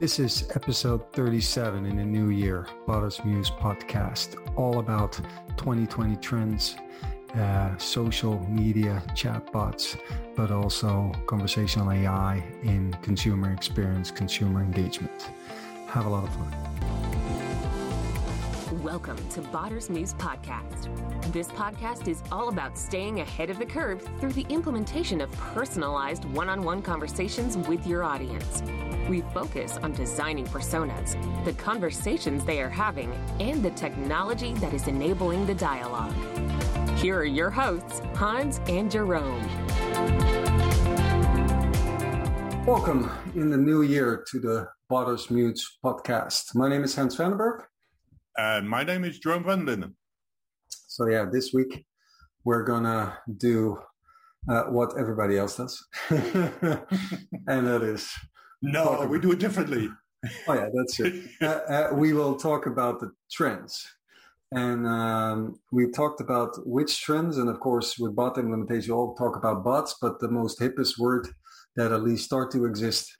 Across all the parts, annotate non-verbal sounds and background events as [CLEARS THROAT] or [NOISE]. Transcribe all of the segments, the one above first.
This is episode 37 in the new year, Bottas Muse podcast, all about 2020 trends, uh, social media, chatbots, but also conversational AI in consumer experience, consumer engagement. Have a lot of fun. Welcome to Botters Muse Podcast. This podcast is all about staying ahead of the curve through the implementation of personalized one on one conversations with your audience. We focus on designing personas, the conversations they are having, and the technology that is enabling the dialogue. Here are your hosts, Hans and Jerome. Welcome in the new year to the Botters Muse podcast. My name is Hans Vandenberg. And my name is Jerome van Linden. So yeah, this week we're gonna do uh, what everybody else does, [LAUGHS] and that is no, we do it differently. oh yeah, that's it. [LAUGHS] uh, uh, we will talk about the trends, and um, we talked about which trends, and of course with bot implementation, we all talk about bots, but the most hippest word that at least start to exist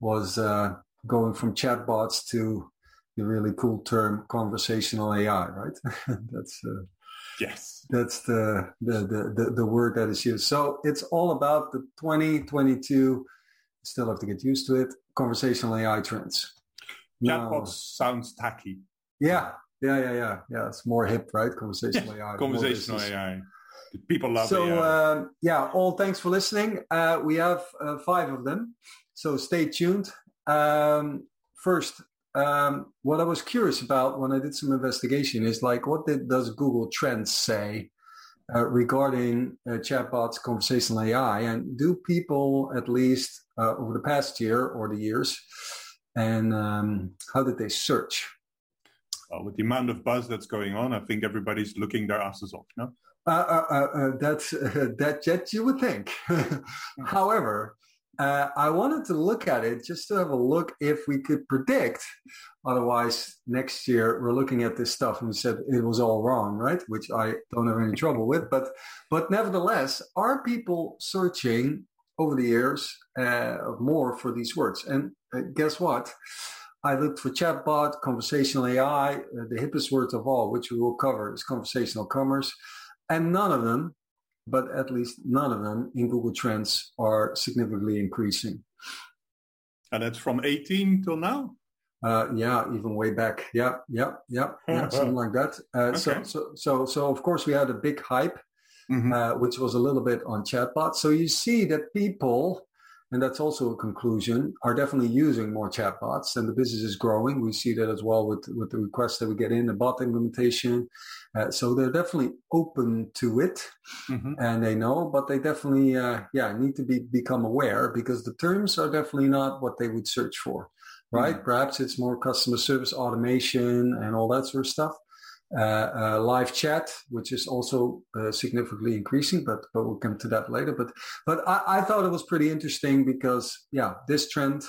was uh, going from chatbots to the really cool term conversational AI, right? [LAUGHS] that's uh, yes, that's the, the the, the the word that is used. So it's all about the 2022 Still have to get used to it. Conversational AI trends. Chatbots sounds tacky. Yeah, yeah, yeah, yeah, yeah. It's more hip, right? Conversational AI. Conversational AI. People love so, AI. So uh, yeah, all thanks for listening. Uh, we have uh, five of them, so stay tuned. Um, first, um, what I was curious about when I did some investigation is like, what did, does Google Trends say uh, regarding uh, chatbots, conversational AI, and do people at least uh, over the past year or the years, and um, how did they search? Well, with the amount of buzz that's going on, I think everybody's looking their asses off. No, uh, uh, that's [LAUGHS] that that you would think. [LAUGHS] However, uh, I wanted to look at it just to have a look if we could predict. Otherwise, next year we're looking at this stuff and said it was all wrong, right? Which I don't have any trouble with. But but nevertheless, are people searching over the years uh, more for these words? And uh, guess what? I looked for chatbot, conversational AI, uh, the hippest word of all, which we will cover, is conversational commerce, and none of them but at least none of them in Google Trends are significantly increasing. And that's from 18 till now? Uh, yeah, even way back. Yeah, yeah, yeah, [LAUGHS] yeah something like that. Uh, okay. so, so, so, so of course we had a big hype, mm-hmm. uh, which was a little bit on chatbot. So you see that people and that's also a conclusion, are definitely using more chatbots and the business is growing. We see that as well with, with the requests that we get in, the bot implementation. Uh, so they're definitely open to it mm-hmm. and they know, but they definitely, uh, yeah, need to be, become aware because the terms are definitely not what they would search for, right? Mm-hmm. Perhaps it's more customer service automation and all that sort of stuff. Uh, uh, live chat, which is also uh, significantly increasing, but but we'll come to that later. But but I, I thought it was pretty interesting because yeah, this trend.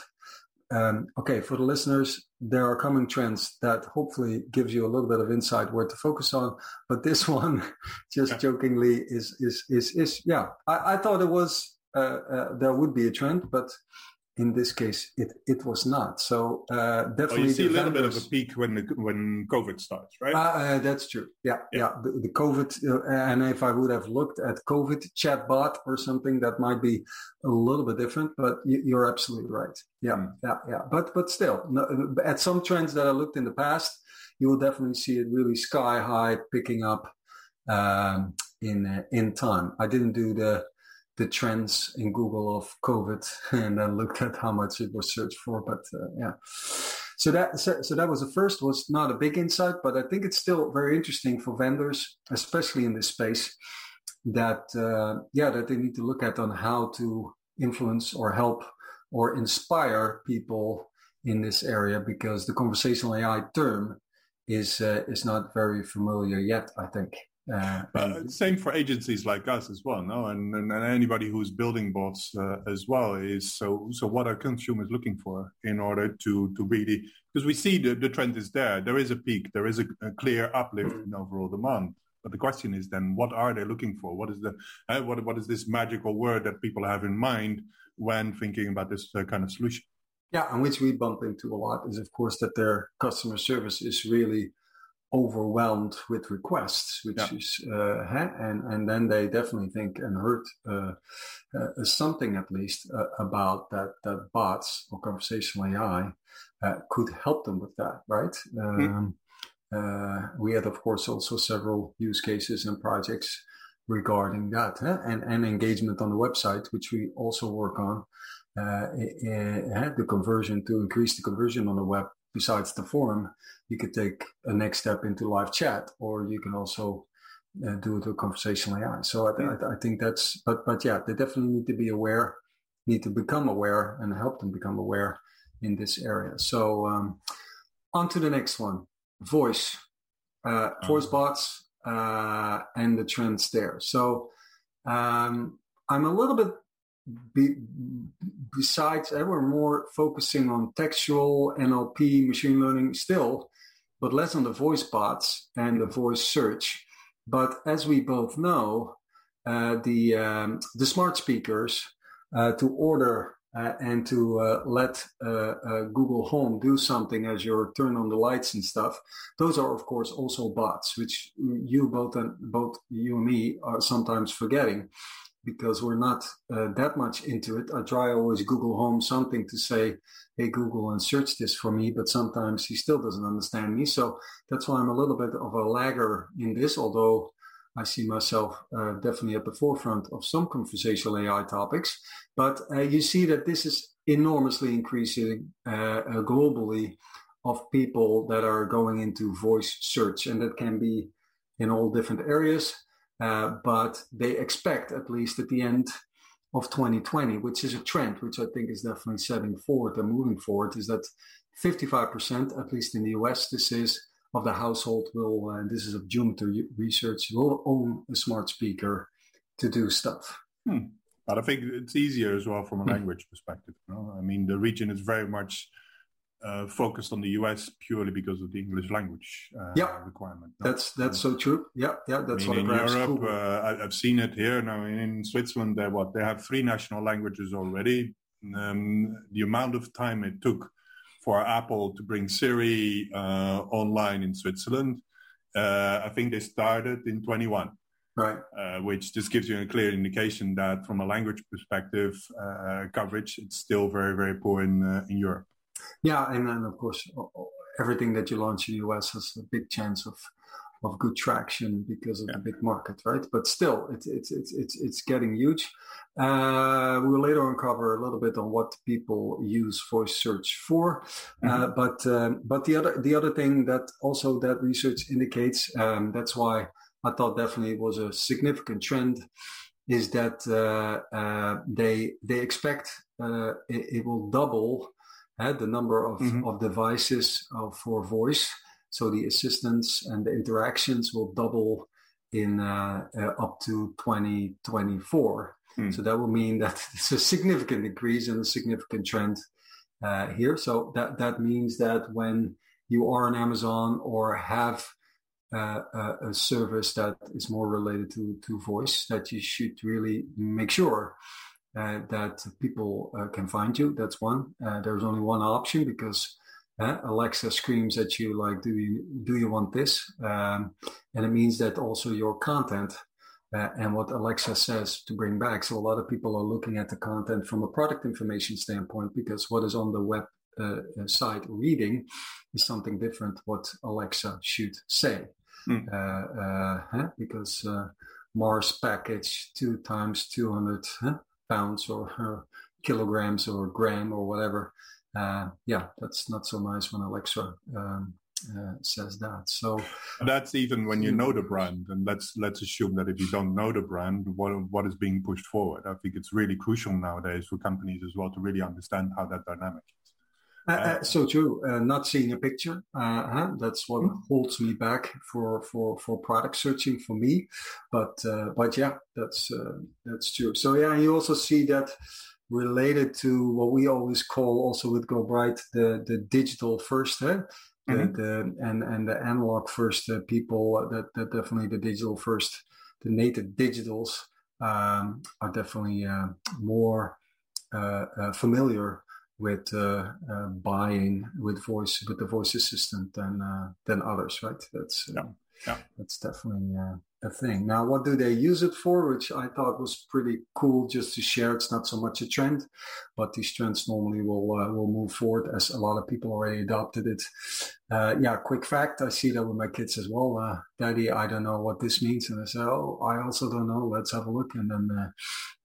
Um, okay, for the listeners, there are coming trends that hopefully gives you a little bit of insight where to focus on. But this [LAUGHS] one, just yeah. jokingly, is is is is yeah. I, I thought it was uh, uh, there would be a trend, but in this case, it, it was not. So uh, definitely, you see a little bit of a peak when the, when COVID starts, right? Uh, uh, that's true. Yeah, yeah. yeah. The, the, COVID, uh, and if I would have looked at COVID chatbot or something, that might be a little bit different. But you, are absolutely right. Yeah, mm. yeah, yeah. But but still, no, at some trends that I looked in the past, you will definitely see it really sky high picking up um, in uh, in time. I didn't do the the trends in Google of COVID [LAUGHS] and then looked at how much it was searched for. But uh, yeah, so that so, so, that was the first. Was not a big insight, but I think it's still very interesting for vendors, especially in this space, that uh, yeah that they need to look at on how to influence or help or inspire people in this area because the conversational AI term is uh, is not very familiar yet. I think. Uh, same for agencies like us as well, no, and and, and anybody who's building bots uh, as well is so. So what are consumers looking for in order to to really because we see the the trend is there. There is a peak. There is a, a clear uplift in overall demand. But the question is then, what are they looking for? What is the uh, what what is this magical word that people have in mind when thinking about this uh, kind of solution? Yeah, and which we bump into a lot is, of course, that their customer service is really overwhelmed with requests, which yeah. is, uh, and and then they definitely think and heard uh, uh, something at least uh, about that that bots or conversational AI uh, could help them with that, right? Mm-hmm. Um, uh, we had, of course, also several use cases and projects regarding that huh? and and engagement on the website, which we also work on. Uh, had the conversion to increase the conversion on the web besides the forum, you could take a next step into live chat, or you can also uh, do it with conversational AI. So I, I, I, think that's, but but yeah, they definitely need to be aware, need to become aware, and help them become aware in this area. So um, on to the next one, voice, uh, voice uh-huh. bots, uh, and the trends there. So um, I'm a little bit be, besides, uh, we're more focusing on textual NLP, machine learning still, but less on the voice bots and the voice search. But as we both know, uh, the um, the smart speakers uh, to order uh, and to uh, let uh, Google Home do something as you turn on the lights and stuff. Those are of course also bots, which you both and both you and me are sometimes forgetting because we're not uh, that much into it. I try always Google Home something to say, hey, Google, and search this for me, but sometimes he still doesn't understand me. So that's why I'm a little bit of a lagger in this, although I see myself uh, definitely at the forefront of some conversational AI topics. But uh, you see that this is enormously increasing uh, uh, globally of people that are going into voice search, and that can be in all different areas. Uh, but they expect, at least at the end of 2020, which is a trend, which I think is definitely setting forward and moving forward, is that 55%, at least in the US, this is of the household will, and this is of Juniper research, will own a smart speaker to do stuff. Hmm. But I think it's easier as well from a hmm. language perspective. You know? I mean, the region is very much uh, focused on the US purely because of the English language uh, yeah. requirement. No? That's that's so true. Yeah, yeah, that's what I mean, what in Europe. Uh, I've seen it here now in Switzerland. They what they have three national languages already. Um, the amount of time it took for Apple to bring Siri uh, online in Switzerland, uh, I think they started in 21. Right. Uh, which just gives you a clear indication that from a language perspective, coverage, it's still very, very poor in, in Europe. Yeah, and then of course everything that you launch in the US has a big chance of of good traction because of yeah. the big market, right? But still, it's it's it's it's it's getting huge. Uh, we'll later uncover a little bit on what people use voice search for. Uh, mm-hmm. Uh, but um, but the other the other thing that also that research indicates, um, that's why I thought definitely was a significant trend, is that uh, uh they they expect uh, it, it will double uh, the number of, mm-hmm. of devices uh, for voice. So the assistants and the interactions will double in uh, uh up to 2024. Mm. So that will mean that [LAUGHS] it's a significant increase and a significant trend uh, here. So that, that means that when you are on Amazon or have uh, a, a, service that is more related to, to voice, that you should really make sure uh, that people uh, can find you. That's one. Uh, there's only one option because uh, Alexa screams at you like, "Do you do you want this?" Um, and it means that also your content uh, and what Alexa says to bring back. So a lot of people are looking at the content from a product information standpoint because what is on the web uh, site reading is something different. What Alexa should say, mm. huh? because Mars package two times two hundred. Huh? Pounds or kilograms or gram or whatever. Uh, yeah, that's not so nice when Alexa um, uh, says that. So that's even when you know the brand, and let's let's assume that if you don't know the brand, what what is being pushed forward? I think it's really crucial nowadays for companies as well to really understand how that dynamic. Uh, uh, so true. Uh, not seeing a picture, uh, huh? that's what mm-hmm. holds me back for, for, for product searching for me. But uh, but yeah, that's uh, that's true. So yeah, you also see that related to what we always call also with GoBright the the digital first, huh? Mm-hmm. The, the, and and the analog first people. That that definitely the digital first, the native digitals um, are definitely more familiar with uh, uh, buying with voice with the voice assistant than uh, than others, right? That's uh, yeah. Yeah. that's definitely uh, a thing. Now, what do they use it for? Which I thought was pretty cool just to share. It's not so much a trend, but these trends normally will uh, will move forward as a lot of people already adopted it. Uh, yeah, quick fact: I see that with my kids as well. Uh, Daddy, I don't know what this means, and I say, "Oh, I also don't know. Let's have a look." And then uh,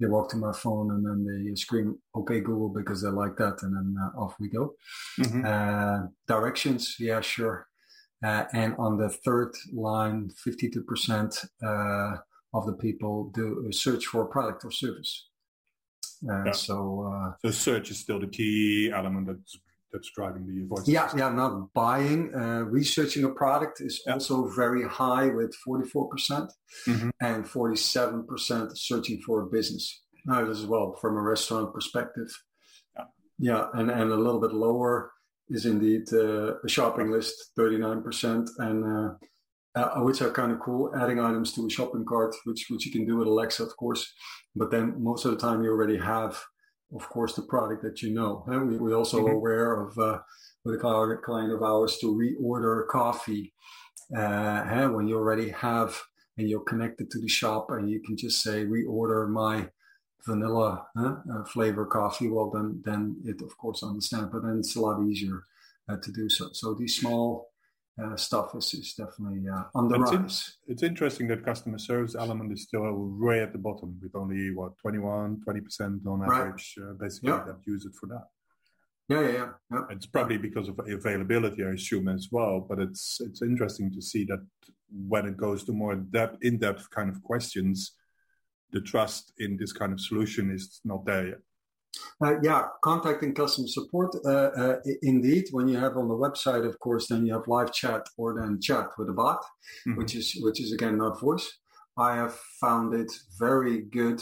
they walk to my phone, and then they scream, "Okay, Google," because they like that, and then uh, off we go. Mm-hmm. Uh, directions, yeah, sure. Uh, and on the third line, 52% uh, of the people do search for a product or service. Uh, yeah. So, uh, so search is still the key element that's that's driving the voice. Yeah, yeah, not buying. Uh, researching a product is yeah. also very high with 44% mm hmm and 47% searching for a business. Now, as well from a restaurant perspective. Yeah, yeah and, and a little bit lower is indeed uh, a shopping list, 39%, and uh, uh, which are kind of cool. Adding items to a shopping cart, which which you can do with Alexa, of course. But then most of the time you already have, of course, the product that you know. And we we also mm-hmm. aware of uh, with a client of ours to reorder coffee uh, when you already have and you're connected to the shop and you can just say reorder my vanilla uh, flavor coffee, well, then then it of course I understand. But then it's a lot easier uh, to do so. So these small uh, stuff is, is definitely uh, on the it's rise. In, it's interesting that customer service element is still way at the bottom with only what 21, 20 percent on average, right. Uh, basically yeah. that use it for that. Yeah, yeah, yeah, yeah. It's probably because of availability, I assume, as well. But it's it's interesting to see that when it goes to more depth, in-depth kind of questions, the trust in this kind of solution is not there yet. Uh, yeah, contacting customer support. Uh, uh, indeed, when you have on the website, of course, then you have live chat or then chat with a bot, mm-hmm. which is which is again not voice. I have found it very good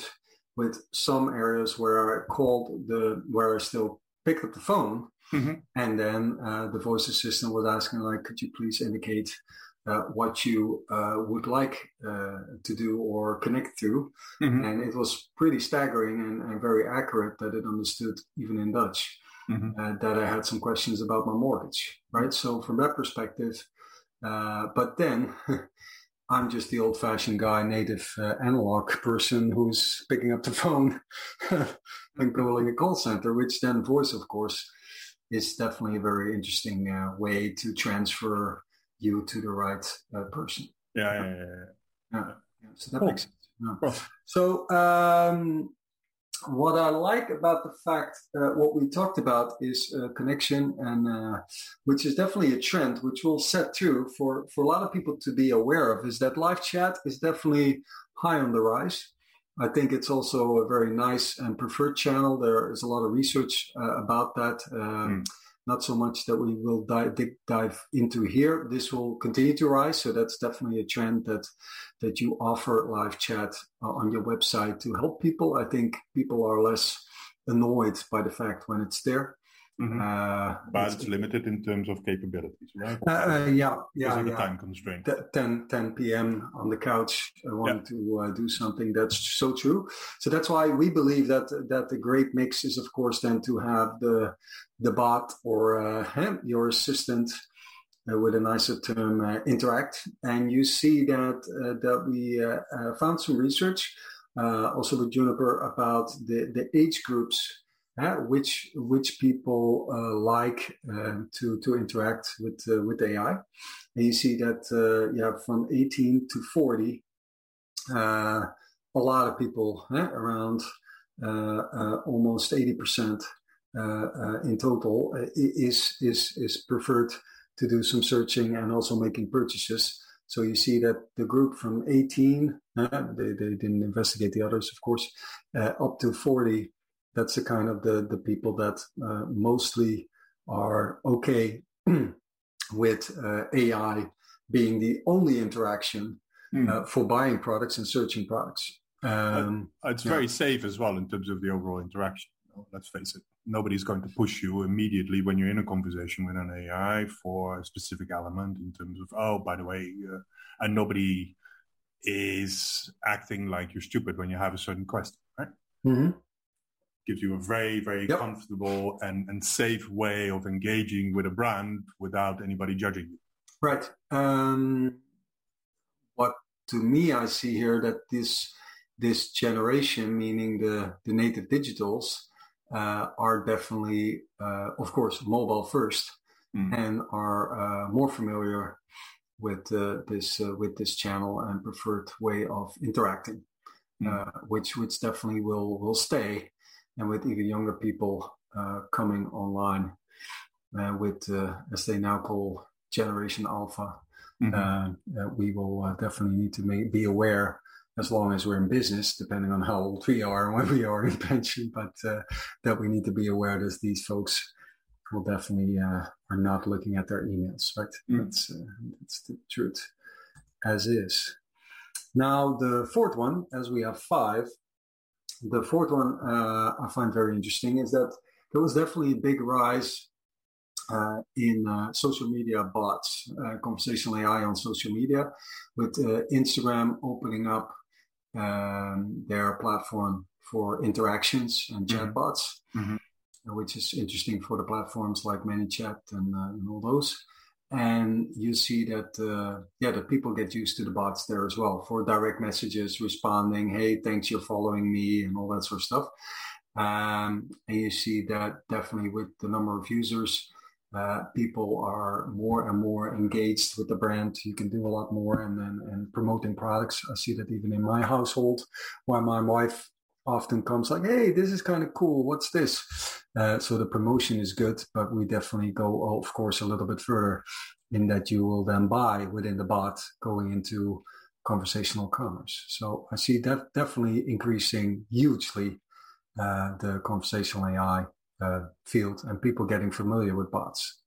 with some areas where I called the where I still picked up the phone, mm-hmm. and then uh, the voice assistant was asking like, "Could you please indicate uh, what you uh, would like uh, to do or connect to. Mm-hmm. And it was pretty staggering and, and, very accurate that it understood, even in Dutch, mm-hmm. Uh, that I had some questions about my mortgage, right? So, from that perspective, uh, but then [LAUGHS] I'm just the old fashioned guy, native uh, analog person who's picking up the phone [LAUGHS] and calling a call center, which then voice, of course, is definitely a very interesting way to transfer you to the right uh, person. Yeah, yeah, yeah. yeah. yeah. So that cool. makes sense. Yeah. So um, what I like about the fact uh, what we talked about is uh, connection, and uh, which is definitely a trend which will set through for for a lot of people to be aware of. Is that live chat is definitely high on the rise. I think it's also a very nice and preferred channel. There is a lot of research uh, about that. Mm not so much that we will dive, dive into here. This will continue to rise, so that's definitely a trend that that you offer live chat uh, on your website to help people. I think people are less annoyed by the fact when it's there. Mm-hmm. Uh, but it's, it's, limited in terms of capabilities, right? Uh, uh, yeah, yeah, yeah. The time constraint. 10, 10 p.m. on the couch, I want yeah. to uh, do something. That's so true. So that's why we believe that that the great mix is, of course, then to have the the bot or uh, your assistant uh, with a nicer term uh, interact and you see that uh, that we uh, uh, found some research also with juniper about the, the age groups which which people like to to interact with with AI and you see that yeah from 18 to 40 a lot of people around almost 80 percent uh, uh, in total uh, is is is preferred to do some searching and also making purchases. So you see that the group from 18, uh, they, they didn't investigate the others, of course, uh, up to 40. That's the kind of the, the people that uh, mostly are okay [CLEARS THROAT] with AI being the only interaction mm. for buying products and searching products. Um, it's yeah. very safe as well in terms of the overall interaction. Let's face it nobody's going to push you immediately when you're in a conversation with an AI for a specific element in terms of, oh, by the way, uh, and nobody is acting like you're stupid when you have a certain question, right? Mm-hmm. Gives you a very, very yep. comfortable and, and safe way of engaging with a brand without anybody judging you. Right. Um, what to me I see here that this this generation, meaning the the native digitals, uh, are definitely, uh, of course, mobile first, mm. and are uh, more familiar with uh, this uh, with this channel and preferred way of interacting, mm. which which definitely will will stay and with even younger people uh, coming online uh, with, uh, as they now call Generation Alpha, mm-hmm. we will definitely need to make, be aware as long as we're in business, depending on how old we are and when we are in [LAUGHS] pension, but that we need to be aware that these folks will definitely uh, are not looking at their emails, right? Mm. That's, uh, that's the truth as is. Now, the fourth one, as we have five, the fourth one uh, I find very interesting is that there was definitely a big rise uh, in uh, social media bots, uh, conversational AI on social media, with uh, Instagram opening up um, their platform for interactions and mm-hmm. chatbots, mm-hmm. which is interesting for the platforms like ManyChat and, uh, and all those and you see that uh, yeah the people get used to the bots there as well for direct messages responding hey thanks you're following me and all that sort of stuff um, and you see that definitely with the number of users uh, people are more and more engaged with the brand you can do a lot more and, and and promoting products i see that even in my household where my wife often comes like, hey, this is kind of cool. What's this? Uh, so the promotion is good, but we definitely go, of course, a little bit further in that you will then buy within the bot going into conversational commerce. So I see that definitely increasing hugely uh, the conversational AI uh, field and people getting familiar with bots.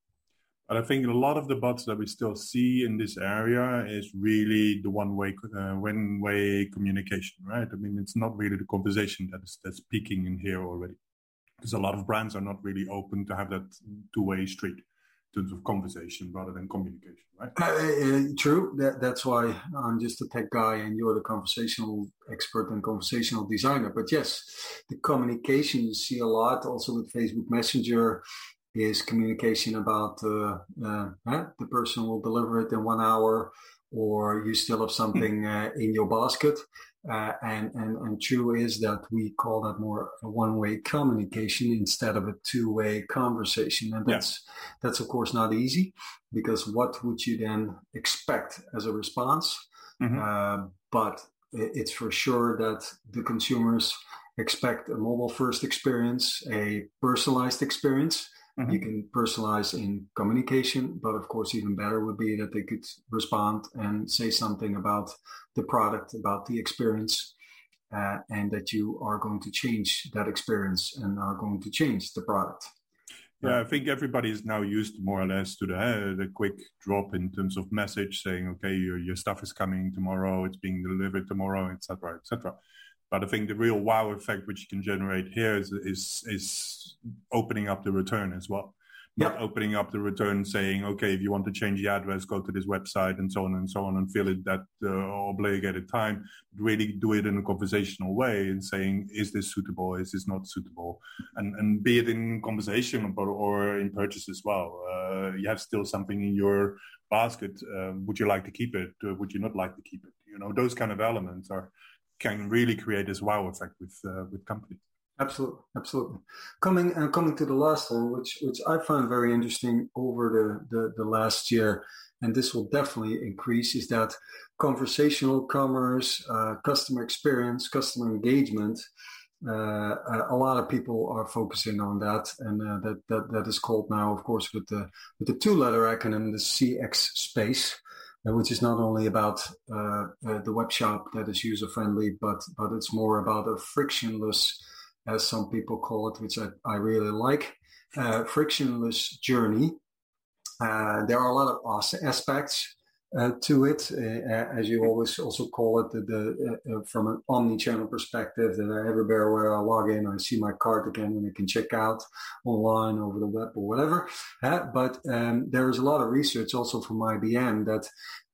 But I think a lot of the bots that we still see in this area is really the one-way uh, one-way communication, right? I mean, it's not really the conversation that is that's peaking in here already, because a lot of brands are not really open to have that two-way street in terms of conversation rather than communication, right? Uh, uh, true. That, that's why I'm just a tech guy and you're the conversational expert and conversational designer. But yes, the communication you see a lot also with Facebook Messenger is communication about uh, uh, the person will deliver it in one hour or you still have something uh, in your basket. Uh, and, and, and true is that we call that more a one-way communication instead of a two-way conversation. And that's, yeah. that's of course not easy because what would you then expect as a response? Mm-hmm. Uh, but it's for sure that the consumers expect a mobile first experience, a personalized experience, Mm-hmm. You can personalize in communication, but of course, even better would be that they could respond and say something about the product, about the experience, uh, and that you are going to change that experience and are going to change the product. Yeah, I think everybody is now used more or less to the, uh, the quick drop in terms of message saying, okay, your, your stuff is coming tomorrow, it's being delivered tomorrow, etc., etc. But I think the real wow effect which you can generate here is is, is opening up the return as well. Not opening up the return saying, okay, if you want to change the address, go to this website and so on and so on and fill it that uh, obligated time. Really do it in a conversational way and saying, is this suitable? Is this not suitable? And, and be it in conversation or, or in purchase as well. Uh, you have still something in your basket. Uh, would you like to keep it? Uh, would you not like to keep it? You know, those kind of elements are can really create this wow effect with uh, with companies. Absolutely, absolutely. Coming and uh, coming to the last one, which which I found very interesting over the, the, the last year, and this will definitely increase, is that conversational commerce, uh, customer experience, customer engagement. Uh, a lot of people are focusing on that, and uh, that, that that is called now, of course, with the with the two-letter acronym, the CX space which is not only about uh, uh, the web shop that is user friendly, but but it's more about a frictionless, as some people call it, which I, I really like, uh, frictionless journey. Uh, there are a lot of aspects uh, to it, uh, as you always also call it, the, the from an omni-channel perspective. That everywhere where I log in, I see my card again, and I can check out online over the web or whatever. but um, there is a lot of research also from IBM that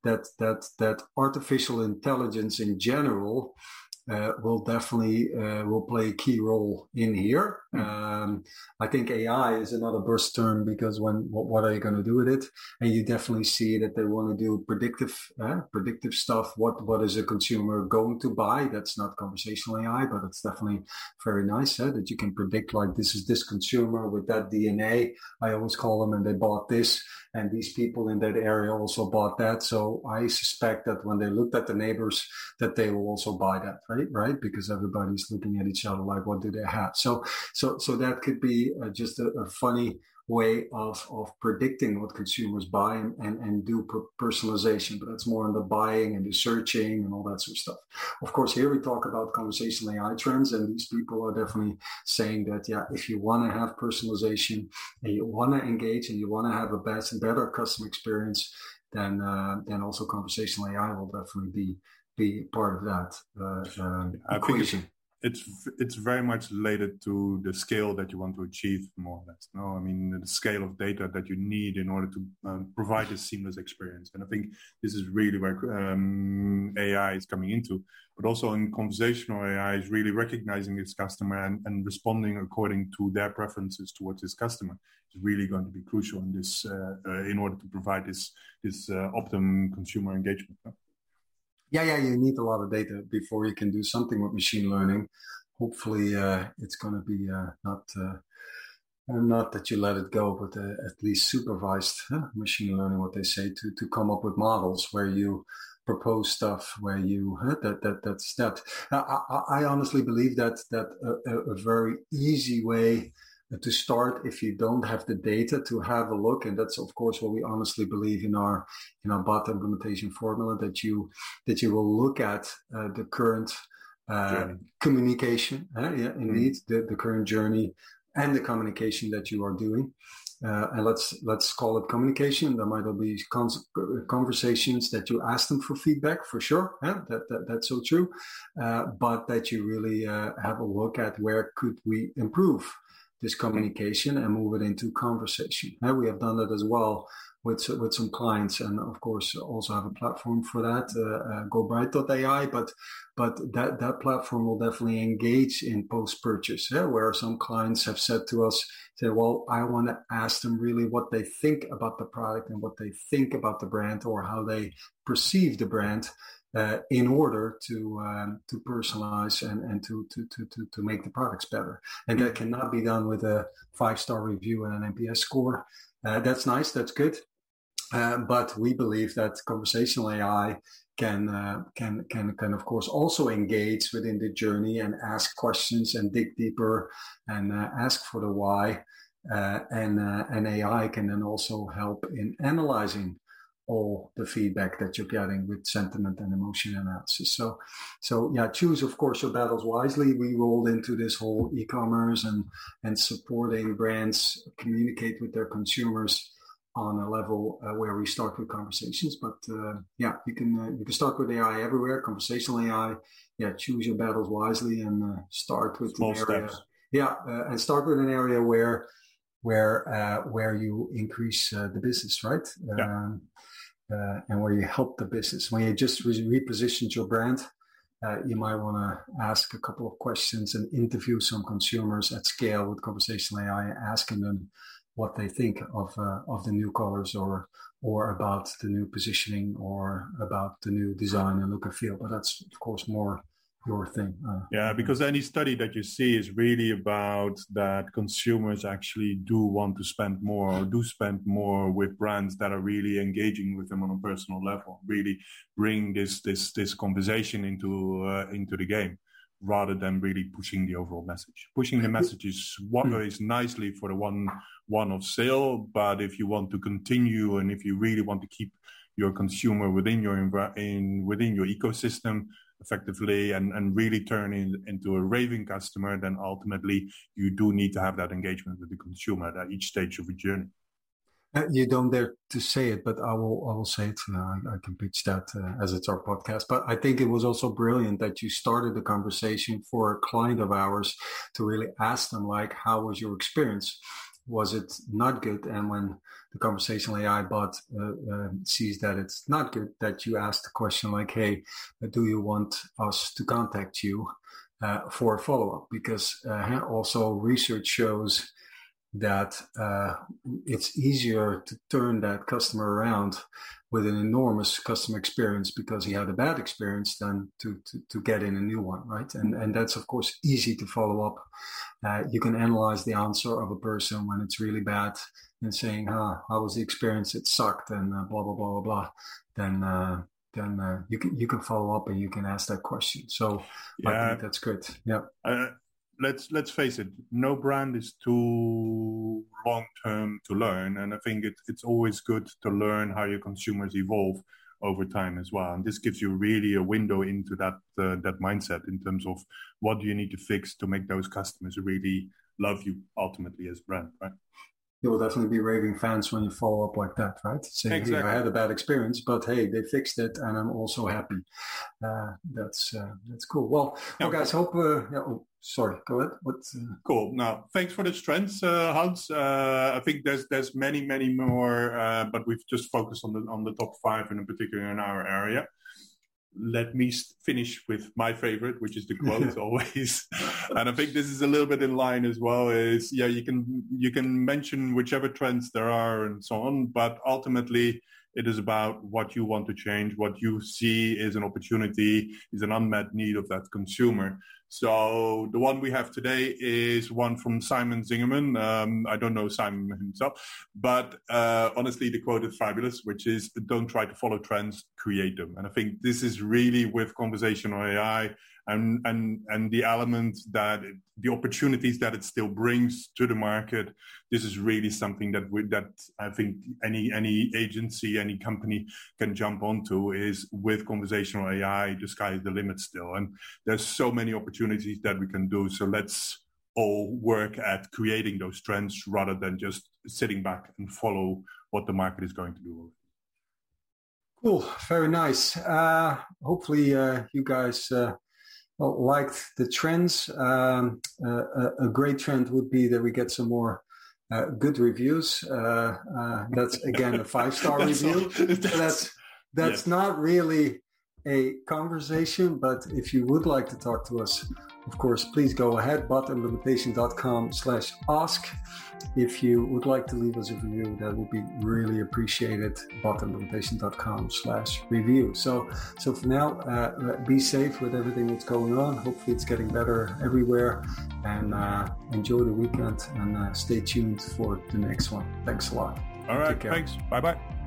that that that artificial intelligence in general uh, will definitely uh, will play a key role in here. Mm. Um, I think AI is another burst term because when what, what are you going to do with it? And you definitely see that they want to do predictive uh, predictive stuff. What what is a consumer going to buy? That's not conversational AI, but it's definitely very nice uh, that you can predict like this is this consumer with that DNA. I always call them, and they bought this, and these people in that area also bought that. So I suspect that when they looked at the neighbors, that they will also buy that, right? Right? Because everybody's looking at each other like, what do they have? So so, so that could be uh, just a, a, funny way of, of predicting what consumers buy and, and, and do personalization, but that's more on the buying and the searching and all that sort of stuff. Of course, here we talk about conversational AI trends, and these people are definitely saying that, yeah, if you want to have personalization and you want to engage and you want to have a best and better customer experience, then, uh, then also conversational AI will definitely be, be part of that uh, uh, equation it's it's very much related to the scale that you want to achieve more or less no? I mean the scale of data that you need in order to um, provide a seamless experience. And i think this is really where um, ai is coming into but also in conversational ai is really recognizing its customer and, and responding according to their preferences towards its customer is really going to be crucial in this uh, uh, in order to provide this this uh, optimum consumer engagement yeah, yeah, you need a lot of data before you can do something with machine learning. Hopefully, uh, it's going to be uh, not uh, not that you let it go, but uh, at least supervised machine learning. What they say to to come up with models where you propose stuff where you that that that's that. I, I, honestly believe that that a, a very easy way to start if you don't have the data to have a look and that's of course what we honestly believe in our in our bot implementation formula that you that you will look at uh, the current uh, communication uh, yeah indeed mm-hmm. the, the current journey and the communication that you are doing uh, and let's let's call it communication. There might be conversations that you ask them for feedback, for sure. Yeah, that, that that's so true. Uh, but that you really uh, have a look at where could we improve this communication and move it into conversation. We have done that as well with with some clients, and of course also have a platform for that, uh, uh, GoBright.ai. But but that that platform will definitely engage in post purchase, yeah, where some clients have said to us, say, well, I want to ask them really what they think about the product and what they think about the brand or how they perceive the brand uh, in order to um, to personalize and, and to, to, to, to, to make the products better. And that cannot be done with a five star review and an NPS score. Uh, that's nice, that's good. Uh, but we believe that conversational AI can uh, can can can of course also engage within the journey and ask questions and dig deeper and uh, ask for the why. Uh, and and AI can then also help in analyzing all the feedback that you're getting with sentiment and emotion analysis. So, so yeah, choose of course your battles wisely. We rolled into this whole e-commerce and and supporting brands communicate with their consumers on a level uh, where we start with conversations. But uh, yeah, you can uh, you can start with AI everywhere, conversational AI. Yeah, choose your battles wisely and uh, start with Small the area. Steps. Yeah, uh, and start with an area where where uh, where you increase the business, right? Yeah. Uh, and where you help the business. When you just re- repositioned your brand, uh, you might want to ask a couple of questions and interview some consumers at scale with conversational AI, asking them what they think of uh, of the new colors or or about the new positioning or about the new design and look and feel. But that's of course more your thing. Uh, yeah, because any study that you see is really about that consumers actually do want to spend more or do spend more with brands that are really engaging with them on a personal level, really bring this this this conversation into uh, into the game rather than really pushing the overall message. Pushing the message is what hmm. is nicely for the one one of sale, but if you want to continue and if you really want to keep your consumer within your in within your ecosystem effectively and, and really turn in, into a raving customer, then ultimately you do need to have that engagement with the consumer at each stage of the journey. Uh, you don't dare to say it, but I will. I will say it. I, I, can pitch that uh, as it's our podcast. But I think it was also brilliant that you started the conversation for a client of ours to really ask them, like, "How was your experience? Was it not good?" And when the conversational AI bot uh, uh, sees that it's not good, that you ask the question like, "Hey, do you want us to contact you?" uh, for follow-up because uh, also research shows that uh, it's easier to turn that customer around with an enormous customer experience because he had a bad experience than to, to, to get in a new one, right? And, and that's, of course, easy to follow up. Uh, you can analyze the answer of a person when it's really bad and saying, huh, how was the experience? It sucked and uh, blah, blah, blah, blah, blah. Then, uh, then uh, you can you can follow up and you can ask that question. So yeah. I think that's good. Yeah. Uh, let's let's face it, no brand is too long term to learn, and I think it's it's always good to learn how your consumers evolve over time as well. And this gives you really a window into that uh, that mindset in terms of what do you need to fix to make those customers really love you ultimately as brand, right? you will definitely be raving fans when you follow up like that, right? Saying, exactly. hey, I had a bad experience, but hey, they fixed it, and I'm also happy. Uh, that's uh, that's cool. Well, well, guys, hope. Uh, yeah, oh, sorry, go ahead. What? Uh, cool. Now, thanks for the strengths, uh, Hans. Uh, I think there's there's many many more, but we've just focused on the on the top five, and in particular in our area let me finish with my favorite, which is the quote [LAUGHS] always. and I think this is a little bit in line as well. Is yeah, you can you can mention whichever trends there are and so on, but ultimately it is about what you want to change, what you see is an opportunity, is an unmet need of that consumer. So the one we have today is one from Simon Zingerman. Um, I don't know Simon himself, but uh, honestly, the quote is fabulous, which is "Don't try to follow trends, create them." And I think this is really with conversational AI and and and the element that it, the opportunities that it still brings to the market. This is really something that we, that I think any any agency, any company can jump onto. Is with conversational AI, the sky is the limit still, and there's so many opportunities that we can do. So let's all work at creating those trends rather than just sitting back and follow what the market is going to do. Cool, very nice. Uh, hopefully, uh, you guys uh, liked the trends. Um, uh, a, great trend would be that we get some more uh, good reviews. Uh, uh that's again a five star [LAUGHS] review. [LAUGHS] That's that's, that's not really a conversation, but if you would like to talk to us, of course, please go ahead, botimplementation.com slash ask. If you would like to leave us a review, that would be really appreciated, botimplementation.com slash review. So, so for now, uh, be safe with everything that's going on. Hopefully it's getting better everywhere and uh, enjoy the weekend and uh, stay tuned for the next one. Thanks a lot. All right. Thanks. Bye-bye.